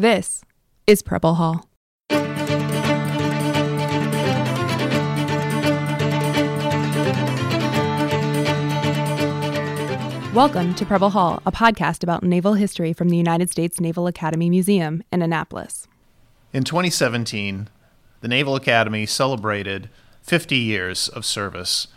This is Preble Hall. Welcome to Preble Hall, a podcast about naval history from the United States Naval Academy Museum in Annapolis. In 2017, the Naval Academy celebrated 50 years of service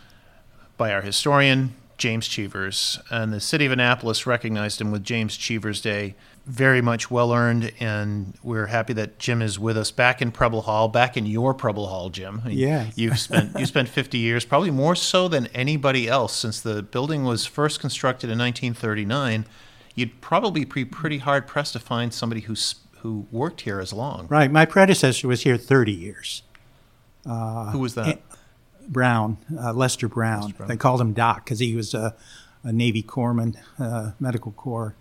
by our historian, James Cheevers, and the city of Annapolis recognized him with James Cheevers Day. Very much well earned, and we're happy that Jim is with us back in Preble Hall, back in your Preble Hall, Jim. I mean, Yes. you've spent you spent 50 years, probably more so than anybody else, since the building was first constructed in 1939. You'd probably be pretty hard pressed to find somebody who's who worked here as long. Right. My predecessor was here 30 years. Who was that? Brown, uh, Lester Brown. They called him Doc because he was a, a Navy corpsman, uh, medical corps.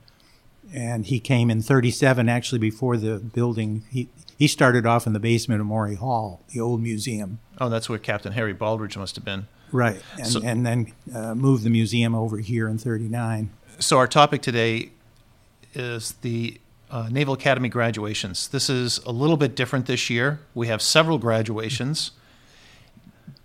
And he came in 37, actually, before the building. He, he started off in the basement of Maury Hall, the old museum. Oh, that's where Captain Harry Baldridge must have been. Right. And, So- and then uh, moved the museum over here in 39. So our topic today is the uh, Naval Academy graduations. This is a little bit different this year. We have several graduations.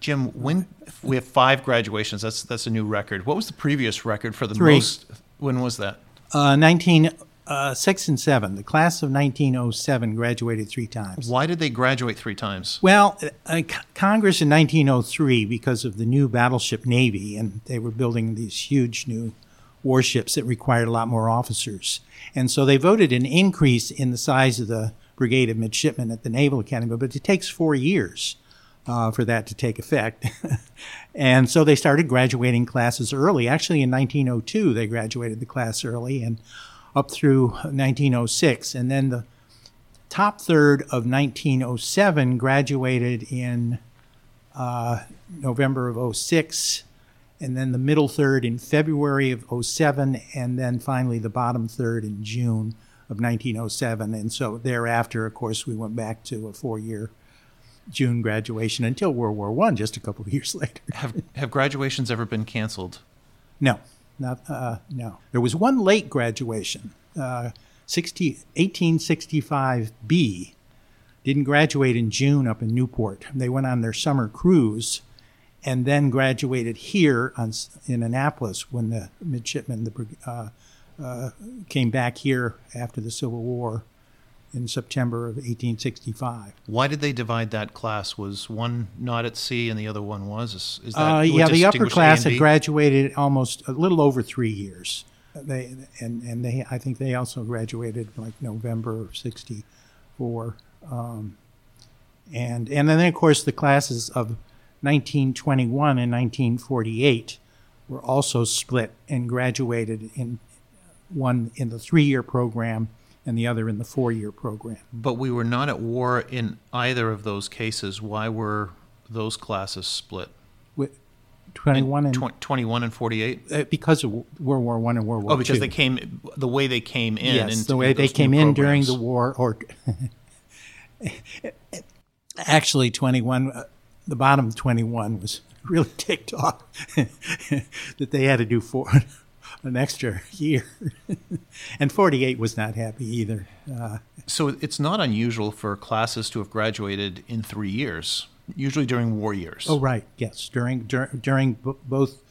Jim, when we have five graduations, that's that's a new record. What was the previous record for the Three. most? When was that? Uh, 1906 and 7. The class of 1907 graduated three times. Why did they graduate three times? Well, uh, C- Congress in 1903, because of the new battleship navy, and they were building these huge new warships that required a lot more officers, and so they voted an increase in the size of the brigade of midshipmen at the Naval Academy. But it takes four years uh, for that to take effect, and so they started graduating classes early. Actually, in 1902, they graduated the class early, and up through 1906, and then the top third of 1907 graduated in uh, November of 06, and then the middle third in February of 07, and then finally the bottom third in June of 1907. And so thereafter, of course, we went back to a four year June graduation until World War One, just a couple of years later. Have have graduations ever been canceled? No, not uh, no. There was one late graduation, uh, 60, 1865B. Didn't graduate in June up in Newport. They went on their summer cruise, and then graduated here on, in Annapolis when the midshipmen the, uh, uh, came back here after the Civil War in September of 1865. Why did they divide that class? Was one not at sea and the other one was? Is, is that Uh, yeah, the upper class had graduated almost a little over three years. They and and they I think they also graduated like November of '64, um, and and then of course the classes of 1921 and 1948 were also split and graduated in one in the three-year program and the other in the four-year program. But we were not at war in either of those cases. Why were those classes split? With 21 and Tw- 21 and 48? uh, because of World War One and World War Oh, because II. they came, the way they came in. Yes, the way they came in during the war, or actually, 21, uh, the bottom 21 was really ticked off that they had to do for an extra year. and 48 was not happy either. Uh, So it's not unusual for classes to have graduated in three years, usually during war years. oh, right, yes, during, dur- during b- both,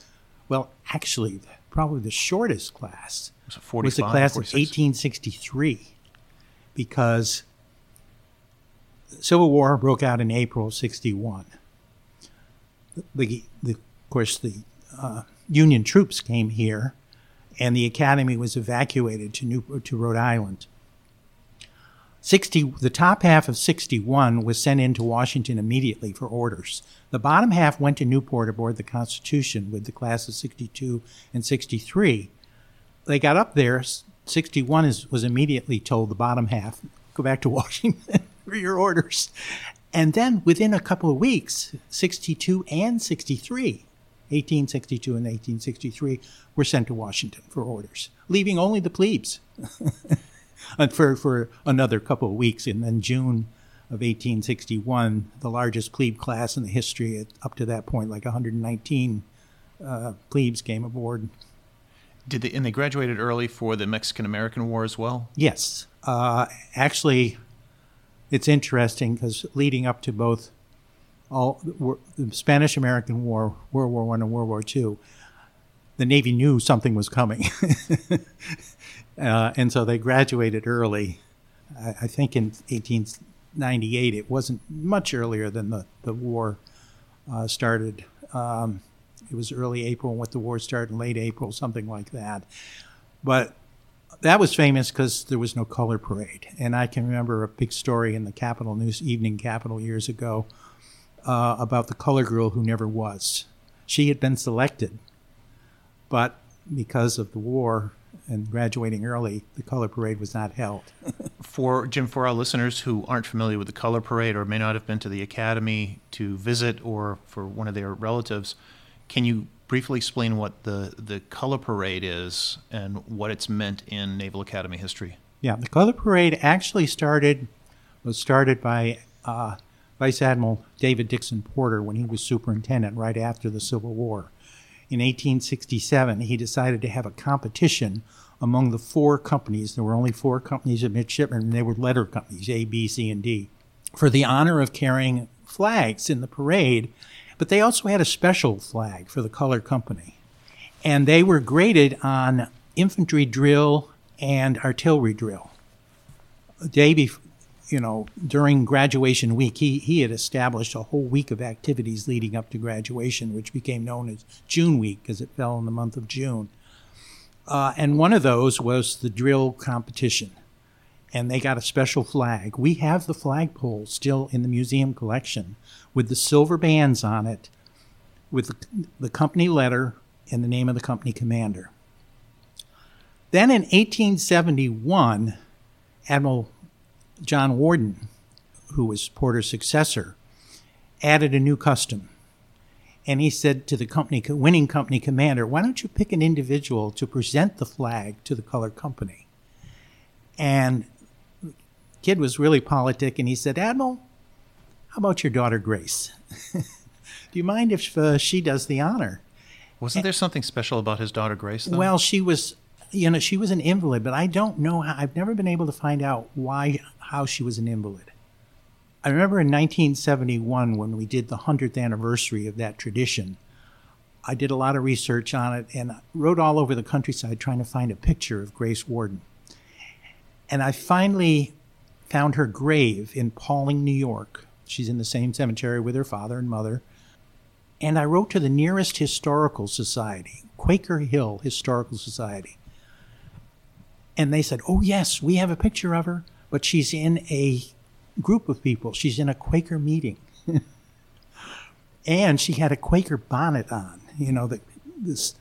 well, actually, probably the shortest class Was was the 45, class of 1863 because Civil War broke out in April of 61. The, the, of course, the uh, Union troops came here, and the academy was evacuated to New to Rhode Island. 60, the top half of 61 was sent into Washington immediately for orders. The bottom half went to Newport aboard the Constitution with the class of 62 and 63 they got up there. 61 is, was immediately told the bottom half, go back to Washington for your orders. And then within a couple of weeks, 62 and 63, 1862 and 1863, were sent to Washington for orders, leaving only the plebes for, for another couple of weeks. And then June of 1861, the largest plebe class in the history, at, up to that point, like 119 uh, plebes came aboard. Did they, and they graduated early for the Mexican American War as well? Yes. uh, actually, it's interesting because leading up to both all the Spanish American War, World War One, and World War Two, the Navy knew something was coming, uh, and so they graduated early. I, I, think in 1898, it wasn't much earlier than the the war uh, started. Um, it was early April, what the war started in late April, something like that. But that was famous because there was no color parade. And I can remember a big story in the Capital News, Evening Capital years ago, uh, about the color girl who never was. She had been selected, but because of the war and graduating early, the color parade was not held. for Jim, for our listeners who aren't familiar with the color parade or may not have been to the academy to visit, or for one of their relatives, can you briefly explain what the, the color parade is and what it's meant in Naval Academy history? Yeah, the color parade actually started was started by uh, Vice Admiral David Dixon Porter when he was superintendent right after the Civil War. In 1867, he decided to have a competition among the four companies. There were only four companies of midshipmen, and they were letter companies A, B, C, and D for the honor of carrying flags in the parade but they also had a special flag for the color company. And they were graded on infantry drill and artillery drill. Day before, you know, during graduation week, he, he had established a whole week of activities leading up to graduation, which became known as June Week because it fell in the month of June. Uh, and one of those was the drill competition. And they got a special flag. We have the flagpole still in the museum collection with the silver bands on it with the, the company letter and the name of the company commander. Then in 1871, Admiral John Worden, who was Porter's successor, added a new custom. And he said to the company, winning company commander, why don't you pick an individual to present the flag to the color company? And kid was really politic, and he said, Admiral, how about your daughter Grace? Do you mind if uh, she does the honor? Wasn't there something special about his daughter Grace? Though? Well, she was, you know, she was an invalid, but I don't know how. I've never been able to find out why, how she was an invalid. I remember in 1971 when we did the 100th anniversary of that tradition. I did a lot of research on it and rode all over the countryside trying to find a picture of Grace Worden. And I finally found her grave in Pawling, New York, She's in the same cemetery with her father and mother. And I wrote to the nearest historical society, Quaker Hill Historical Society. And they said, Oh, yes, we have a picture of her, but she's in a group of people. She's in a Quaker meeting. and she had a Quaker bonnet on, you know, the, this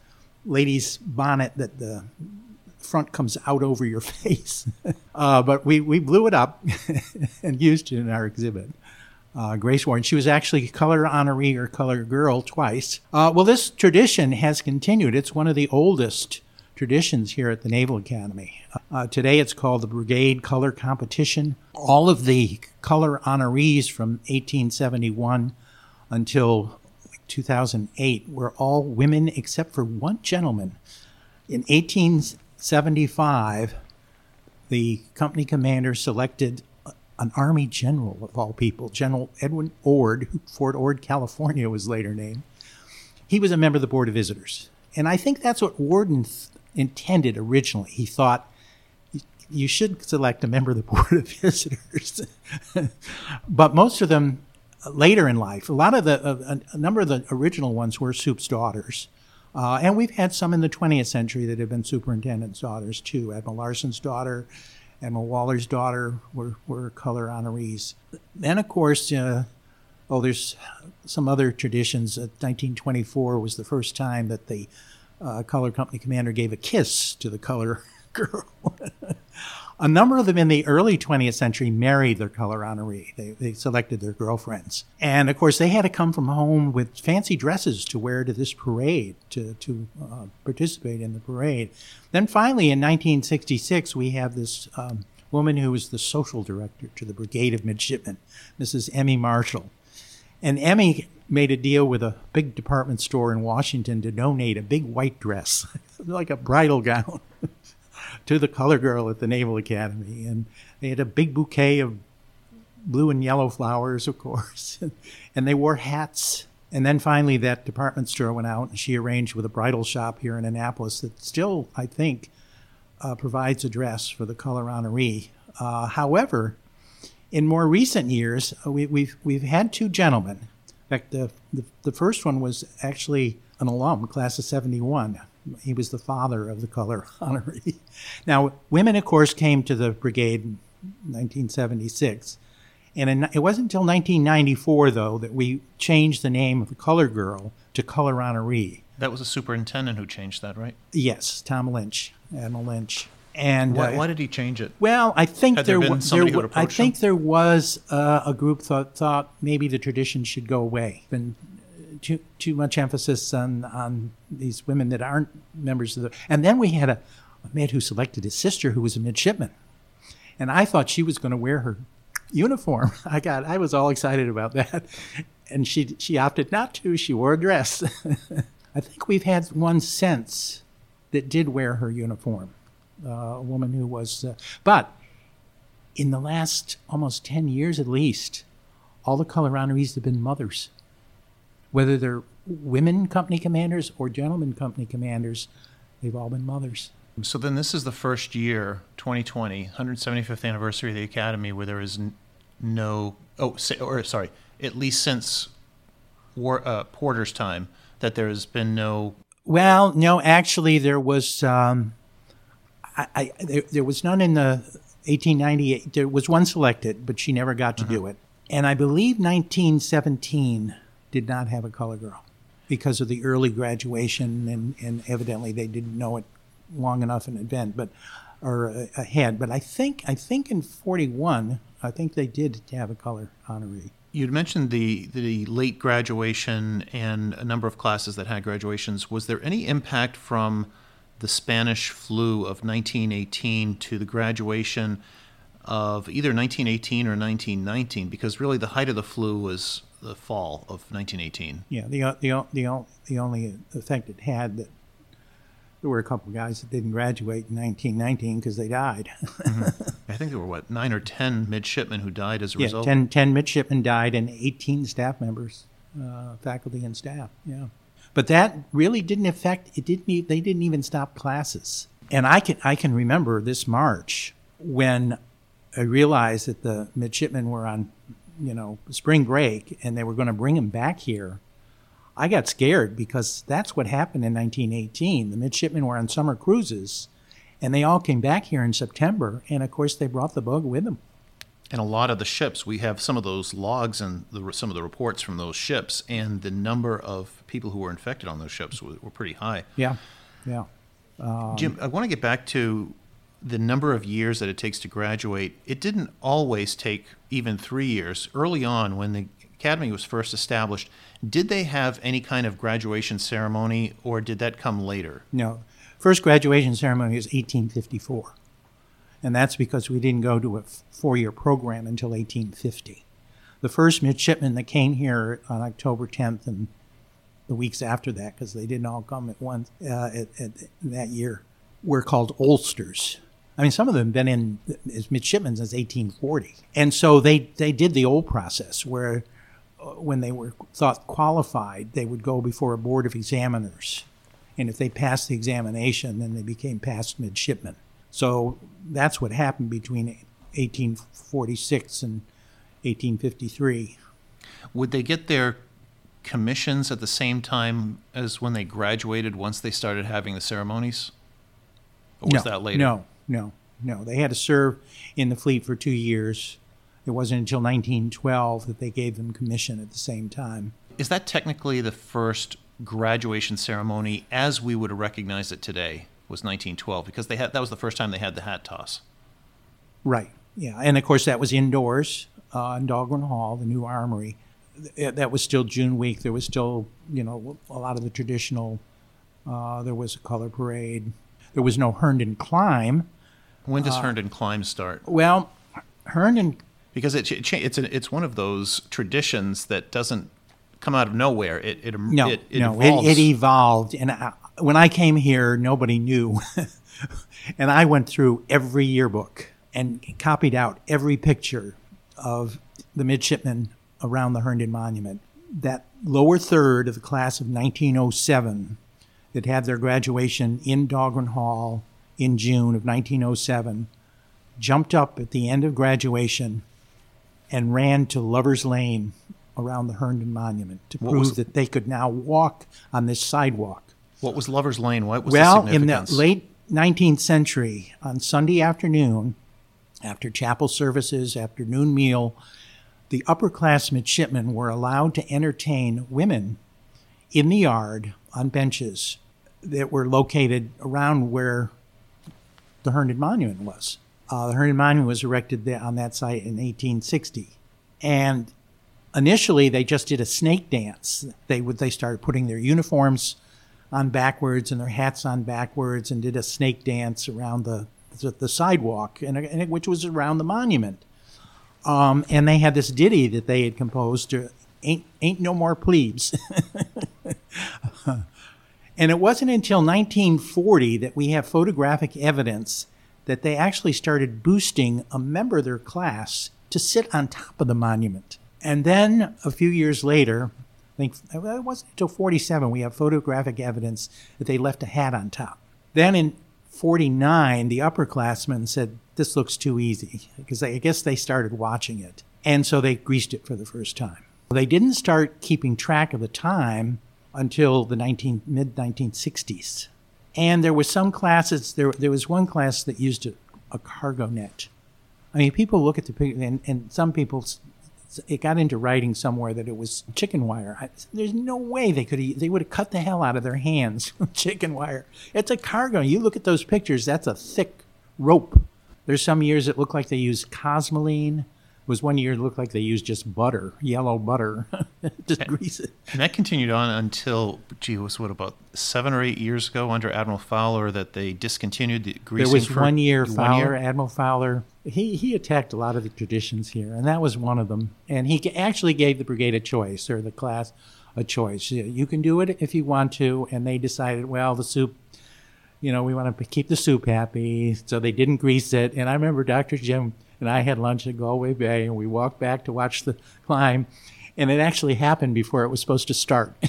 lady's bonnet that the front comes out over your face. uh, but we, we blew it up and used it in our exhibit uh, Grace Worden. She was actually color honoree or color girl twice. Uh, well, this tradition has continued. It's one of the oldest traditions here at the Naval Academy. Uh, today it's called the Brigade Color Competition. All of the color honorees from 1871 until 2008 were all women except for one gentleman. In 1875, the company commander selected an Army general of all people, General Edward Ord, who Fort Ord, California was later named. He was a member of the Board of Visitors. And I think that's what Worden th- intended originally. He thought you should select a member of the Board of Visitors. but most of them later in life, a lot of the, uh, a number of the original ones were Supe's daughters. Uh, and we've had some in the 20th century that have been superintendent's daughters too. Admiral Larson's daughter, Admiral Waller's daughter were, were color honorees. Then, of course, uh, oh, there's some other traditions. Uh, 1924 was the first time that the uh, color company commander gave a kiss to the color girl. a number of them in the early 20th century married their color honoree. They, they selected their girlfriends. And of course, they had to come from home with fancy dresses to wear to this parade, to, to uh, participate in the parade. Then finally, in 1966, we have this um, woman who was the social director to the Brigade of Midshipmen, Mrs. Emmy Marshall. And Emmy made a deal with a big department store in Washington to donate a big white dress, like a bridal gown. to the color girl at the Naval Academy, and they had a big bouquet of blue and yellow flowers, of course, and they wore hats. And then finally, that department store went out, and she arranged with a bridal shop here in Annapolis that still, I think, uh, provides a dress for the color honoree. Uh, however, in more recent years, uh, we, we've we've had two gentlemen. In fact, the, the the first one was actually an alum, class of '71. He was the father of the color honoree. Now, women, of course, came to the brigade in 1976. And in, it wasn't until 1994, though, that we changed the name of the color girl to color honoree. That was a superintendent who changed that, right? Yes, Tom Lynch, Admiral Lynch. And Why, uh, why did he change it? well, I think Had there wa- been somebody who wa- I think there was uh, a group thought thought maybe the tradition should go away. Been uh, too too much emphasis on on these women that aren't members of the. And then we had a, a man who selected his sister, who was a midshipman, and I thought she was going to wear her uniform. I got I was all excited about that, and she she opted not to. She wore a dress. I think we've had one since that did wear her uniform a woman who was, uh, but in the last almost 10 years at least, all the color honorees have been mothers. Whether they're women company commanders or gentlemen company commanders, they've all been mothers. So then this is the first year, 2020, 175th anniversary of the Academy, where there is n- no, oh, say, or sorry, at least since war, uh, Porter's time, that there has been no Well, no, actually, there was um, I, I, there, there was none in the 1898. There was one selected, but she never got to do it. And I believe 1917 did not have a color girl because of the early graduation, and, and evidently they didn't know it long enough in advance, but or uh, ahead. But I think I think in 41, I think they did have a color honoree. You'd mentioned the the late graduation and a number of classes that had graduations. Was there any impact from the Spanish flu of 1918 to the graduation of either 1918 or 1919? Because really, the height of the flu was the fall of 1918. Yeah, the uh, the uh, the the only effect it had that there were a couple of guys that didn't graduate in 1919 because they died. Mm-hmm. I think there were what nine or ten midshipmen who died as a yeah, result. 10, 10 midshipmen died and 18 staff members, uh, faculty and staff. Yeah, but that really didn't affect. It didn't. They didn't even stop classes. And I can I can remember this March when I realized that the midshipmen were on, you know, spring break and they were going to bring them back here. I got scared because that's what happened in 1918. The midshipmen were on summer cruises, and they all came back here in September, and of course they brought the bug with them. And a lot of the ships, we have some of those logs and the, some of the reports from those ships, and the number of people who were infected on those ships were, were pretty high. Yeah, yeah. Um, Jim, I want to get back to the number of years that it takes to graduate. It didn't always take even three years. Early on, when the academy was first established, did they have any kind of graduation ceremony, or did that come later? No, first graduation ceremony was 1854, and that's because we didn't go to a four-year program until 1850. The first midshipmen that came here on October 10th and the weeks after that, because they didn't all come at once uh, at, at that year, were called Oldsters. I mean, some of them have been in as midshipmen since 1840, and so they they did the old process where, uh, when they were thought qualified, they would go before a board of examiners, and if they passed the examination, then they became past midshipmen. So that's what happened between 1846 and 1853. Would they get their commissions at the same time as when they graduated once they started having the ceremonies? Or was no, that later? No, no, no. They had to serve in the fleet for two years. It wasn't until 1912 that they gave them commission at the same time. Is that technically the first graduation ceremony as we would recognize it today? Was 1912 because they had that was the first time they had the hat toss. Right. Yeah, and of course that was indoors uh, in Dahlgren Hall, the new armory. That was still June week. There was still, you know, a lot of the traditional. Uh, there was a color parade. There was no Herndon climb. When Uh, does Herndon climb start? Well, Herndon Because it, it it's a, it's one of those traditions that doesn't come out of nowhere. It it No, it, it no, evolves. it, it evolved. And I, when I came here, nobody knew and I went through every yearbook and copied out every picture of the midshipmen around the Herndon Monument. That lower third of the class of 1907 that had their graduation in Dahlgren Hall in June of 1907 jumped up at the end of graduation and ran to Lover's Lane around the Herndon Monument to What prove that they could now walk on this sidewalk. What was Lover's Lane? What was well, the in the late 19th century, on Sunday afternoon, after chapel services, after noon meal, the upper class midshipmen were allowed to entertain women in the yard on benches that were located around where the Herndon Monument was. Uh, the Herndon Monument was erected there on that site in 1860, and initially they just did a snake dance. They would they started putting their uniforms on backwards and their hats on backwards and did a snake dance around the the, the sidewalk and, and which was around the monument. Um, and they had this ditty that they had composed. To, ain't ain't no more plebes. and it wasn't until 1940 that we have photographic evidence that they actually started boosting a member of their class to sit on top of the monument. And then a few years later, I think uh, it wasn't until 47 we have photographic evidence that they left a hat on top. Then in 49, the upperclassmen said, This looks too easy, because I guess they started watching it. And so they greased it for the first time. They didn't start keeping track of the time until the 19, mid 1960s. And there were some classes, there, there was one class that used a, a cargo net. I mean, people look at the picture, and, and some people, it got into writing somewhere that it was chicken wire. I, there's no way they could, they would have cut the hell out of their hands with chicken wire. It's a cargo. You look at those pictures, that's a thick rope. There's some years it looked like they used cosmoline. was one year it looked like they used just butter, yellow butter, just grease it. And that continued on until, gee, it was what about seven or eight years ago under Admiral Fowler that they discontinued the greasing. There was one year one Fowler, Admiral Fowler. He he attacked a lot of the traditions here, and that was one of them. And he actually gave the brigade a choice, or the class a choice. You- can do it if you want to, and they decided, well, the supe. You know, we want to keep the supe happy, so they didn't grease it. And I remember Dr. Jim and I had lunch at Galway Bay, and we walked back to watch the climb, and it actually happened before it was supposed to start.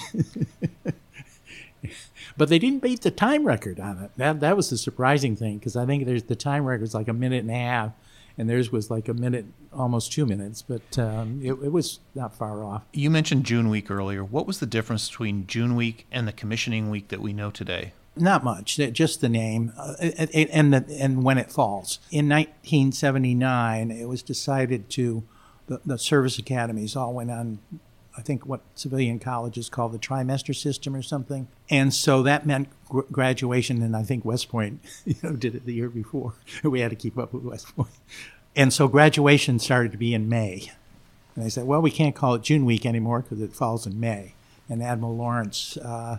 but they didn't beat the time record on it. That that was the surprising thing because I think there's the time record's like a minute and a half, and theirs was like a minute, almost two minutes. But um, it, it was not far off. You mentioned June week earlier. What was the difference between June week and the commissioning week that we know today? Not much, just the name uh, and the and when it falls. In 1979, it was decided to the, the service academies all went on. I think what civilian colleges call the trimester system or something, and so that meant gr- graduation. And I think West Point, you know, did it the year before. We had to keep up with West Point, and so graduation started to be in May. And they said, well, we can't call it June week anymore because it falls in May. And Admiral Lawrence uh,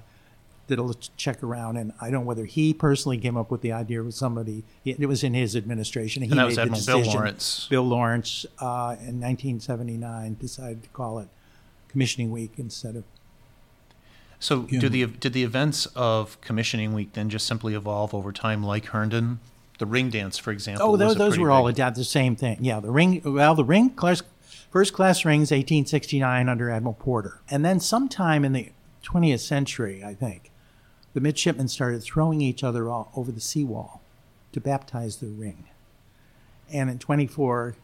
did a little check around, and I don't know whether he personally came up with the idea with somebody. It was in his administration. He And that made was the Admiral Bill. Lawrence. Bill Lawrence, uh, in 1979, decided to call it Commissioning Week instead of. So, Yeah. do the did the events of commissioning week then just simply evolve over time, like Herndon? The ring dance, for example. Oh, those, those were all big- adapt the same thing. Yeah, the ring. Well, the ring class, first class rings, 1869 under Admiral Porter, and then sometime in the 20th century, I think, the midshipmen started throwing each other all over the seawall to baptize the ring. And in 24,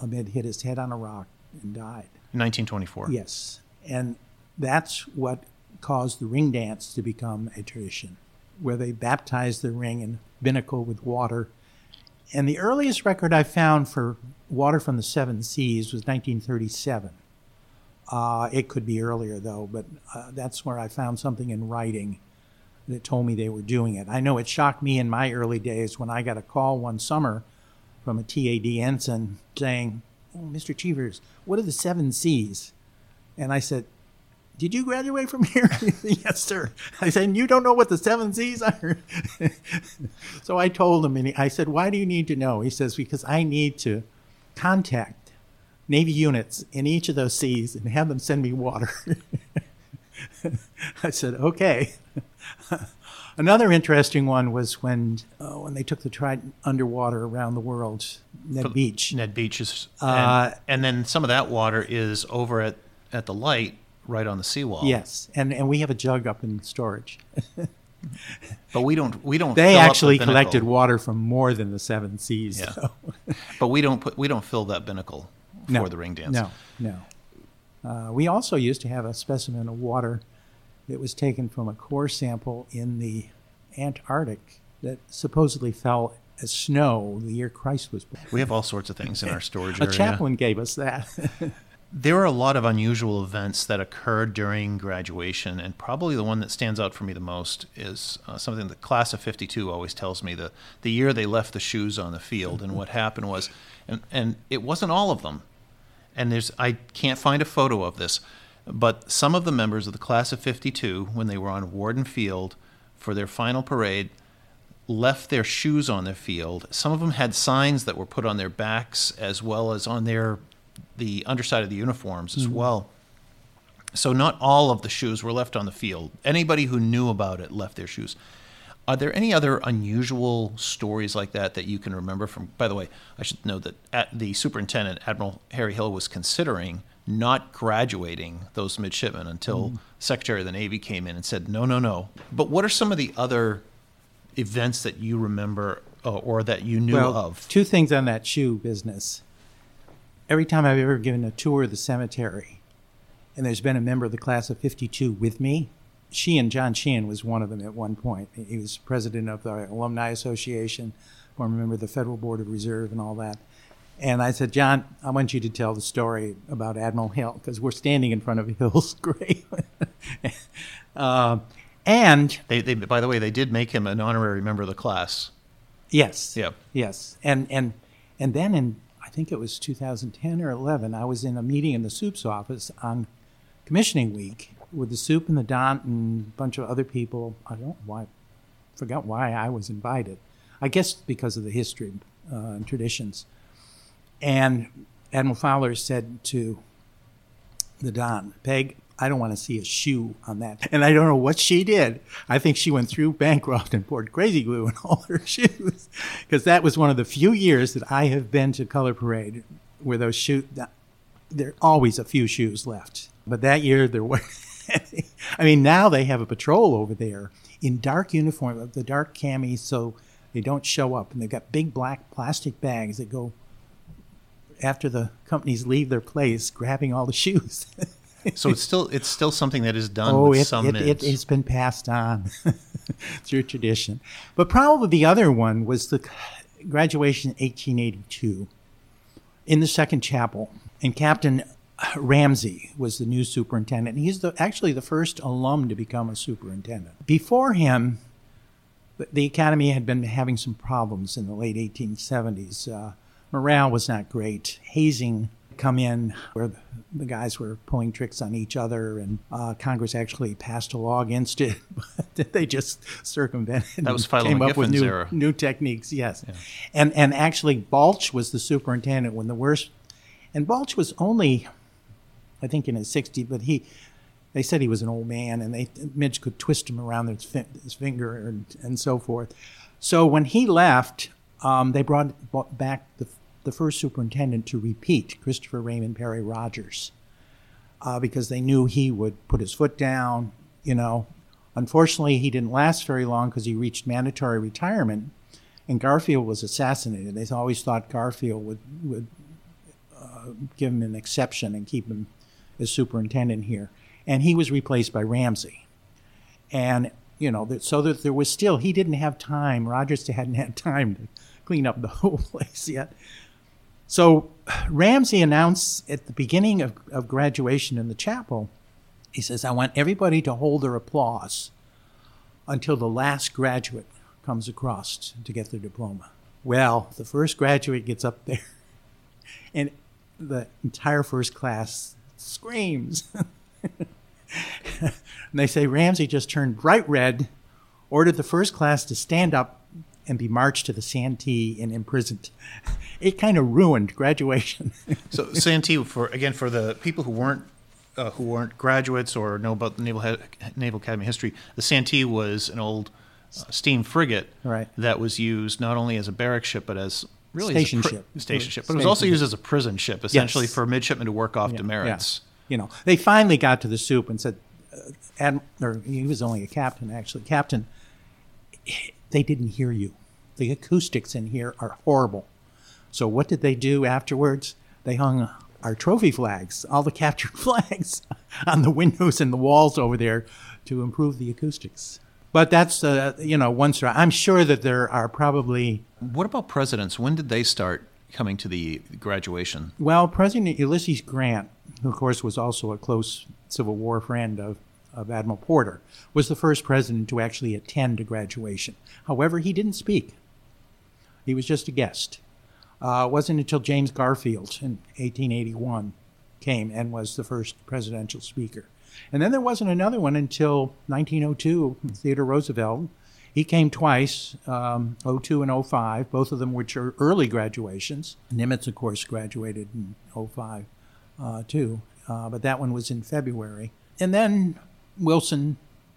Ahmed hit his head on a rock and died. 1924. Yes. And that's what caused the ring dance to become a tradition, where they baptized the ring in binnacle with water. And the earliest record I found for water from the seven seas was 1937. Uh, it could be earlier, though, but uh, that's where I found something in writing that told me they were doing it. I know it shocked me in my early days when I got a call one summer from a TAD ensign saying, oh, Mr. Cheevers, what are the seven C's? And I said, Did you graduate from here? yes, sir. I said, You don't know what the seven C's are? so I told him, and I said, Why do you need to know? He says, Because I need to contact Navy units in each of those C's and have them send me water. I said, okay. Another interesting one was when uh, when they took the Triton underwater around the world, Ned Beach. Ned Beach is, Uh, and, and then some of that water is over at, at the light right on the seawall. Yes, and and we have a jug up in storage. but we don't we don't. They up the actually collected water from more than the seven seas. Yeah. so- but we don't put we don't fill that binnacle for no, the ring dance. No, no. Uh, we also used to have a specimen of water that was taken from a core sample in the Antarctic that supposedly fell as snow the year Christ was born. We have all sorts of things in our storage A area. chaplain gave us that. There are a lot of unusual events that occurred during graduation, and probably the one that stands out for me the most is uh, something the class of 52 always tells me the, the year they left the shoes on the field. And what happened was, and, and it wasn't all of them, and there's I can't find a photo of this, but some of the members of the class of 52, when they were on Worden Field for their final parade, left their shoes on the field. Some of them had signs that were put on their backs as well as on their the underside of the uniforms as mm-hmm. well. So not all of the shoes were left on the field. Anybody who knew about it left their shoes. Are there any other unusual stories like that that you can remember from? By the way, I should know that at the superintendent, Admiral Harry Hill, was considering not graduating those midshipmen until Secretary of the Navy came in and said, no, no, no. But what are some of the other events that you remember uh, or that you knew well, of? two things on that shoe business. Every time I've ever given a tour of the cemetery, and there's been a member of the class of 52 with me, Sheehan, John Sheehan was one of them at one point. He was president of the Alumni Association, former member of the Federal Board of Reserve, and all that. And I said, John, I want you to tell the story about Admiral Hill because we're standing in front of Hill's grave. uh, and They, they, by the way, they did make him an honorary member of the class. yes, Yeah. Yes, and and and then in I think it was 2010 or 11, I was in a meeting in the supe's office on commissioning week with the supe and the Dant and a bunch of other people. I don't why, forgot why I was invited. I guess because of the history uh, and traditions. And Admiral Fowler said to the Dant, Peg, I don't want to see a shoe on that. And I don't know what she did. I think she went through Bancroft and poured crazy glue in all her shoes. Because that was one of the few years that I have been to Color Parade where those shoes, there are always a few shoes left. But that year there were, I mean, now they have a patrol over there in dark uniform, uh, the dark camis, so they don't show up. And they've got big black plastic bags that go after the companies leave their place, grabbing all the shoes. So it's still it's still something that is done oh, with it, some it, it, has been passed on through tradition. But probably the other one was the graduation in 1882 in the second chapel. And Captain Ramsay was the new superintendent. He's the, actually the first alum to become a superintendent. Before him, the- academy had been having some problems in the late 1870s. Uh, morale was not great. Hazing come in where the, guys were pulling tricks on each other, and uh, Congress actually passed a law against it, but they just circumvented. That was and Philo came up with new, era. new techniques. Yes, and and actually Balch was the superintendent when the worst, and Balch was only, I think, in his 60s, but he. They said he was an old man, and they Midge could twist him around his, fin- his finger and, and so forth. So when he left, um, they brought, brought back the, the first superintendent to repeat, Christopher Raymond Perry Rodgers, uh, because they knew he would put his foot down. You know, unfortunately, he didn't last very long because he reached mandatory retirement, and Garfield was assassinated. They always thought Garfield would would uh, give him an exception and keep him as superintendent here, and he was replaced by Ramsay. And you know, that, so that there was still he didn't have time. Rodgers hadn't had time to clean up the whole place yet. So Ramsay announced at the beginning of, of graduation in the chapel, he says, I want everybody to hold their applause until the last graduate comes across to get their diploma. Well, the first graduate gets up there, and the entire first class screams. and they say Ramsay just turned bright red, ordered the first class to stand up and be marched to the Santee and imprisoned. It kind of ruined graduation. So Santee, for again, for the people who weren't uh, who weren't graduates or know about the Naval, Naval Academy history, the Santee was an old uh, steam frigate Right. that was used not only as a barrack ship but as really Station a ship. Station ship, but it was also used as a prison ship, essentially Yes. for midshipmen to work off demerits. You know, they finally got to the supe and said, uh, Adm- or he was only a captain actually. Captain, they didn't hear you. The acoustics in here are horrible. So what did they do afterwards? They hung our trophy flags, all the captured flags, on the windows and the walls over there to improve the acoustics. But that's uh, you know one story. I'm sure that there are probably What about presidents? When did they start coming to the graduation? Well, President Ulysses Grant, who of course was also a close Civil War friend of, of Admiral Porter, was the first president to actually attend a graduation. However, he didn't speak. He was just a guest. Uh, it wasn't until James Garfield in 1881 came and was the first presidential speaker. And then there wasn't another one until 1902, Theodore Roosevelt. He came twice, um, 02 and 05, both of them which are early graduations. Nimitz, of course, graduated in 05 uh, too, uh, but that one was in February. And then Wilson,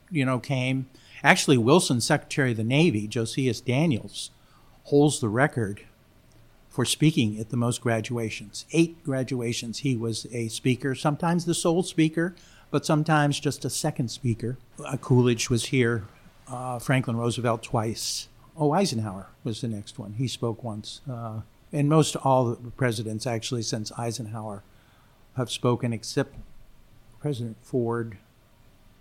you know, came. Actually, Wilson, Secretary of the Navy, Josephus Daniels, holds the record for speaking at the most graduations. Eight graduations, he was a speaker, sometimes the sole speaker, but sometimes just a second speaker. Uh, Coolidge was here, uh, Franklin Roosevelt twice. Oh, Eisenhower was the next one. He spoke once. Uh, and most all the presidents, actually, since Eisenhower, have spoken except President Ford.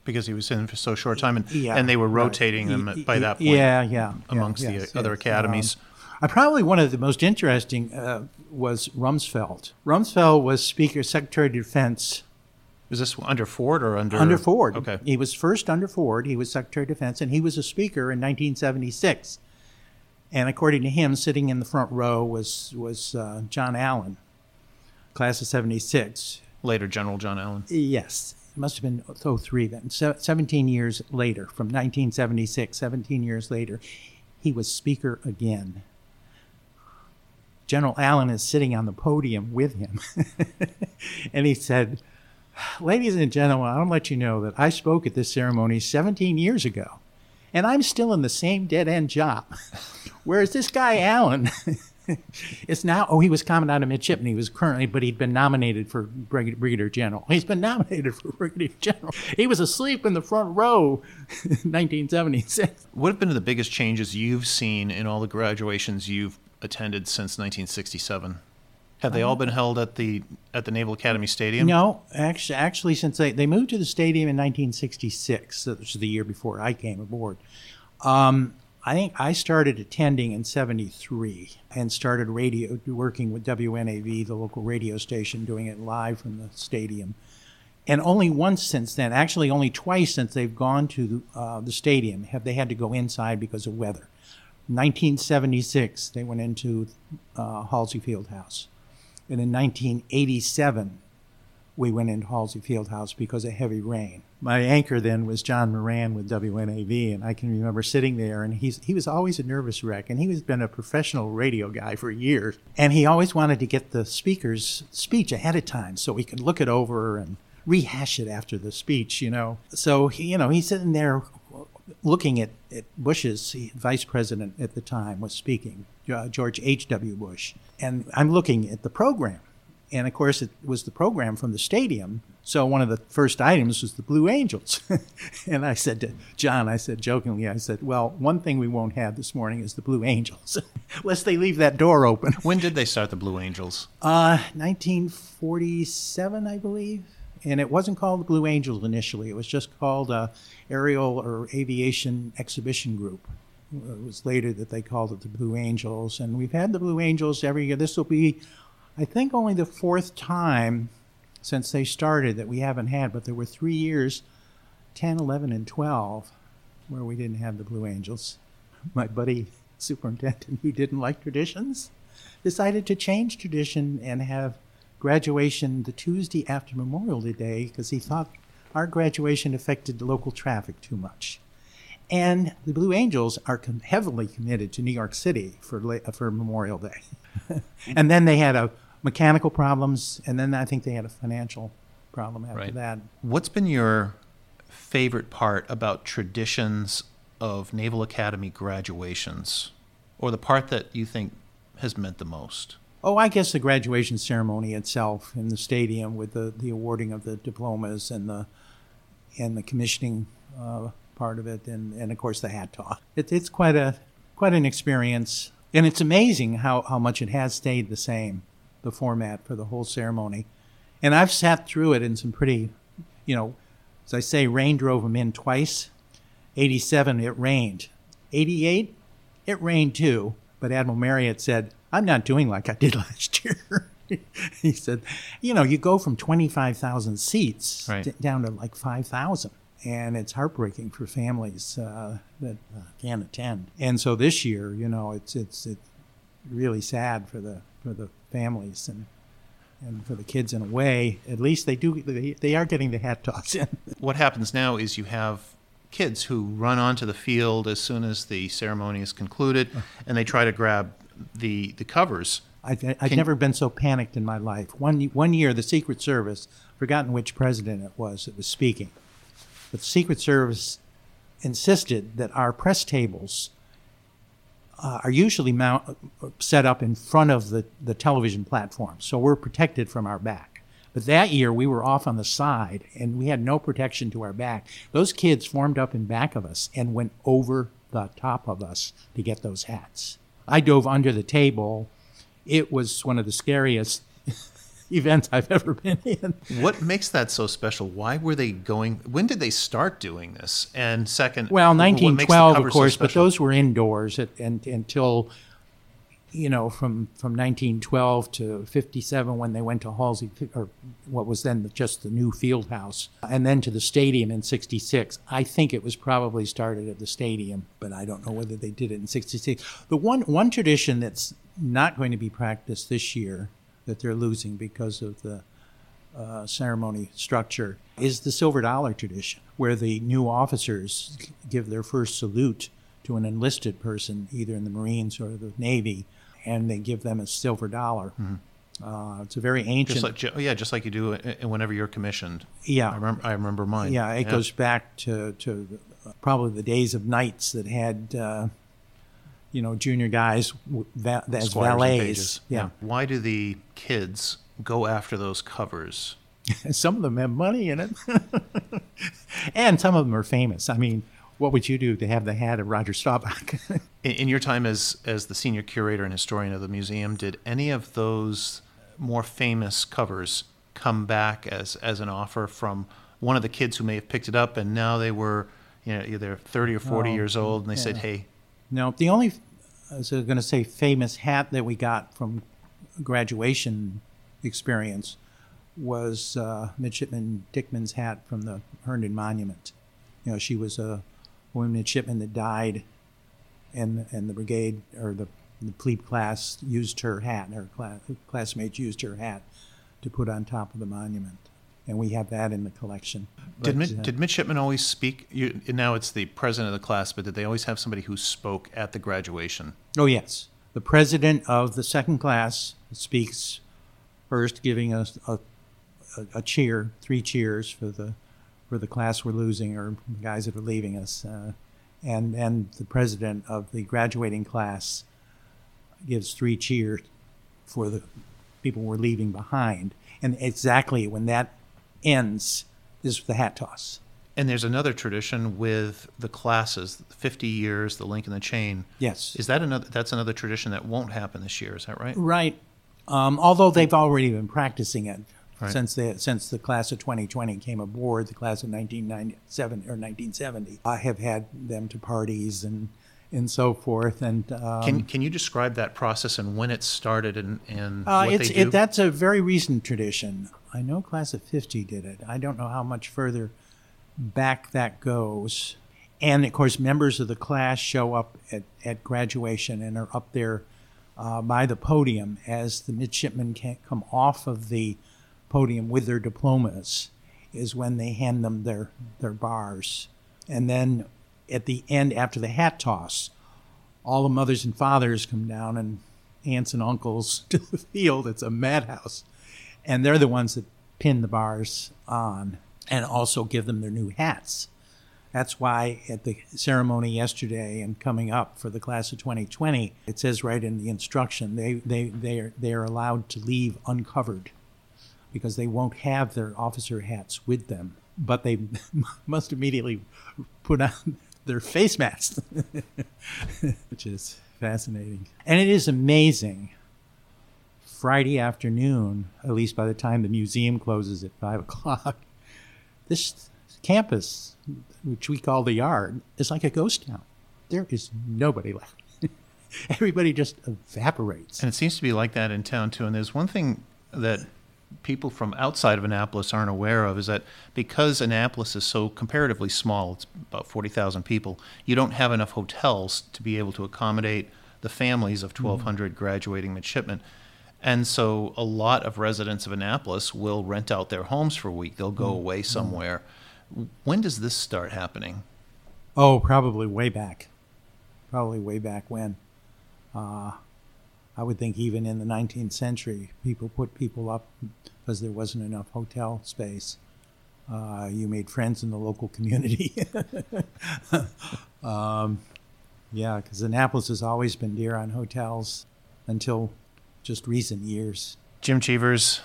Because he was in for so short time, and, Yeah, and they were right. rotating them Y- by that point Yeah, yeah. amongst yeah, the yes, other yes. academies. Um, I probably one of the most interesting uh, was Rumsfeld. Rumsfeld was Speaker, Secretary of Defense Is this under Ford or under under Ford. Okay. He was first under Ford. He was Secretary of Defense, and he was a Speaker in 1976. And according to him, sitting in the front row was was uh, John Allen, class of '76. Later, General John Allen. Yes, it must have been 03 then. Se- 17 years later, from 1976, 17 years later, he was Speaker again. General Allen is sitting on the podium with him. and he said, Ladies and gentlemen, I want to let you know that I spoke at this ceremony 17 years ago, and I'm still in the same dead end job. Whereas this guy, Allen, is now, oh, he was commandant of midshipman. He was currently, but he'd been nominated for Brig- Brigadier General. He's been nominated for Brigadier General. He was asleep in the front row in 1976. What have been the biggest changes you've seen in all the graduations you've attended since 1967? Have they all been held at the at the Naval Academy Stadium? No, actually, actually, since they, they moved to the stadium in 1966, which is the year before I came aboard, um, I think I started attending in 73 and started radio working with WNAV, the local radio station, doing it live from the stadium. And only once since then, actually only twice since they've gone to uh, the stadium, have they had to go inside because of weather. 1976, they went into uh, Halsey Field House. And in 1987, we went into Halsey Field House because of heavy rain. My anchor then was John Moran with WNAV, and I can remember sitting there, and he's he was always a nervous wreck, and he was been a professional radio guy for years, and he always wanted to get the speaker's speech ahead of time so he could look it over and rehash it after the speech, you know. So he, you know, he's sitting there looking at, at Bush's vice president at the time was speaking, uh, George H.W. Bush. And I'm looking at the program. And of course, it was the program from the stadium. So one of the first items was the Blue Angels. and I said to John, I said jokingly, I said, well, one thing we won't have this morning is the Blue Angels, lest they leave that door open. When did they start the Blue Angels? Uh, 1947, I believe. And it wasn't called the Blue Angels initially. It was just called uh, Aerial or Aviation Exhibition Group. It was later that they called it the Blue Angels. And we've had the Blue Angels every year. This will be, I think, only the fourth time since they started that we haven't had, but there were three years 10, 11, and 12 where we didn't have the Blue Angels. My buddy superintendent, who didn't like traditions, decided to change tradition and have graduation the Tuesday after Memorial Day because he thought our graduation affected local traffic too much. And the Blue Angels are com- heavily committed to New York City for la- for Memorial Day. and then they had a mechanical problems, and then I think they had a financial problem after Right. that. What's been your favorite part about traditions of Naval Academy graduations, or the part that you think has meant the most? Oh, I guess the graduation ceremony itself in the stadium with the, the awarding of the diplomas and the and the commissioning uh, part of it, and, and of course the hat toss. It, it's quite a quite an experience, and it's amazing how, how much it has stayed the same, the format for the whole ceremony. And I've sat through it in some pretty, you know, as I say, rain drove them in twice. 87, it rained. 88, it rained too. But Admiral Marryott said, I'm not doing like I did last year. he said, you know, you go from 25,000 seats Right. d- down to like 5,000. And it's heartbreaking for families uh, that uh, can't attend. And so this year, you know, it's it's it's really sad for the for the families and and for the kids in a way. At least they do they, they are getting the hat toss in. What happens now is you have kids who run onto the field as soon as the ceremony is concluded, and they try to grab the the covers. I, I've Can- never been so panicked in my life. One one year, the Secret Service, forgotten which president it was that was speaking, but the Secret Service insisted that our press tables uh, are usually mount, set up in front of the, the television platform, so we're protected from our back. But that year, we were off on the side, and we had no protection to our back. Those kids formed up in back of us and went over the top of us to get those hats. I dove under the table. It was one of the scariest events I've ever been in. What makes that so special? Why were they going? When did they start doing this? And second, Well, what 1912, of cover so course, but those were indoors at, and, until, you know, from, from 1912 to 57 when they went to Halsey, or what was then just the new field house, and then to the stadium in 66. I think it was probably started at the stadium, but I don't know whether they did it in 66. The one, one tradition that's not going to be practiced this year that they're losing because of the uh, ceremony structure is the silver dollar tradition, where the new officers give their first salute to an enlisted person, either in the Marines or the Navy, and they give them a silver dollar. Uh, it's a very ancient. just like yeah, just like you do whenever you're commissioned. Yeah. I remember. I remember mine. yeah, it goes back to to probably the days of knights that had. Uh, you know, junior guys va- as Squires valets. pages. Yeah. Why do the kids go after those covers? some of them have money in it, and some of them are famous. I mean, what would you do to have the hat of Roger Staubach? In, in your time as as the senior curator and historian of the museum, did any of those more famous covers come back as as an offer from one of the kids who may have picked it up and now they were you know either 30 or 40 Oh, years old and they said hey no, the only, I was going to say, famous hat that we got from graduation experience was uh, Midshipman Dickman's hat from the Herndon Monument. You know, she was a woman midshipman that died, and and the brigade or the the plebe class used her hat. Her class, classmates used her hat to put on top of the monument, and we have that in the collection. did But, mid, uh, did midshipmen always speak you, now it's the president of the class but did they always have somebody who spoke at the graduation Oh, yes. The president of the second class speaks first, giving us a, a, a cheer, three cheers for the for the class we're losing or the guys that are leaving us, uh, and and the president of the graduating class gives three cheers for the people we're leaving behind, and exactly when that ends is the hat toss. and there's another tradition with the classes 50 years the link in the chain Yes. is that another that's another tradition that won't happen this year is that right Right. Um, although they've already been practicing it Right. since the since the class of 2020 came aboard, the class of 1997 or 1970. I have had them to parties and and so forth. And um, Can can you describe that process and when it started and and uh, what it's they do? it, that's a very recent tradition. I know class of 50 did it. I don't know how much further back that goes. And of course, members of the class show up at, at graduation and are up there uh, by the podium as the midshipmen can't come off of the podium with their diplomas, is when they hand them their, their bars. And then at the end, after the hat toss, all the mothers and fathers come down and aunts and uncles to the field. It's a madhouse. And they're the ones that pin the bars on and also give them their new hats. That's why at the ceremony yesterday and coming up for the class of 2020, it says right in the instruction they, they, they, are, they are allowed to leave uncovered because they won't have their officer hats with them. But they must immediately put on their face masks, which is fascinating. And it is amazing. Friday afternoon, at least by the time the museum closes at 5 o'clock, this campus, which we call the yard, is like a ghost town. There is nobody left. Everybody just evaporates. And it seems to be like that in town too. And there's one thing that people from outside of Annapolis aren't aware of is that because Annapolis is so comparatively small, it's about 40,000 people, you don't have enough hotels to be able to accommodate the families of 1,200 mm-hmm. graduating midshipmen. And so a lot of residents of Annapolis will rent out their homes for a week. They'll go mm-hmm. away somewhere. When does this start happening? Oh, probably way back. Probably way back when. Uh, I would think even in the 19th century, people put people up because there wasn't enough hotel space. Uh, you made friends in the local community. um, yeah, because Annapolis has always been dear on hotels until just recent years. Jim Cheevers,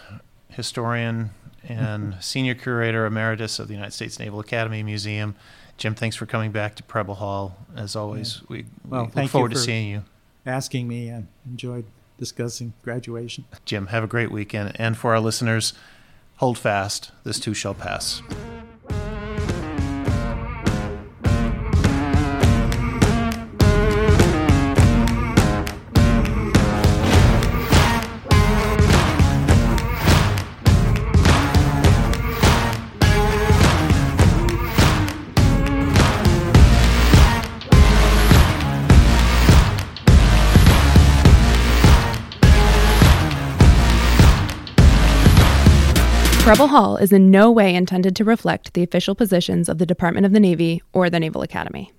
historian and senior curator emeritus of the United States Naval Academy Museum. Jim, thanks for coming back to Preble Hall. As always, yeah. we, well, we look forward to seeing you asking me. I enjoyed discussing graduation. Jim, have a great weekend. And for our listeners, hold fast. This too shall pass. Preble Hall is in no way intended to reflect the official positions of the Department of the Navy or the Naval Academy.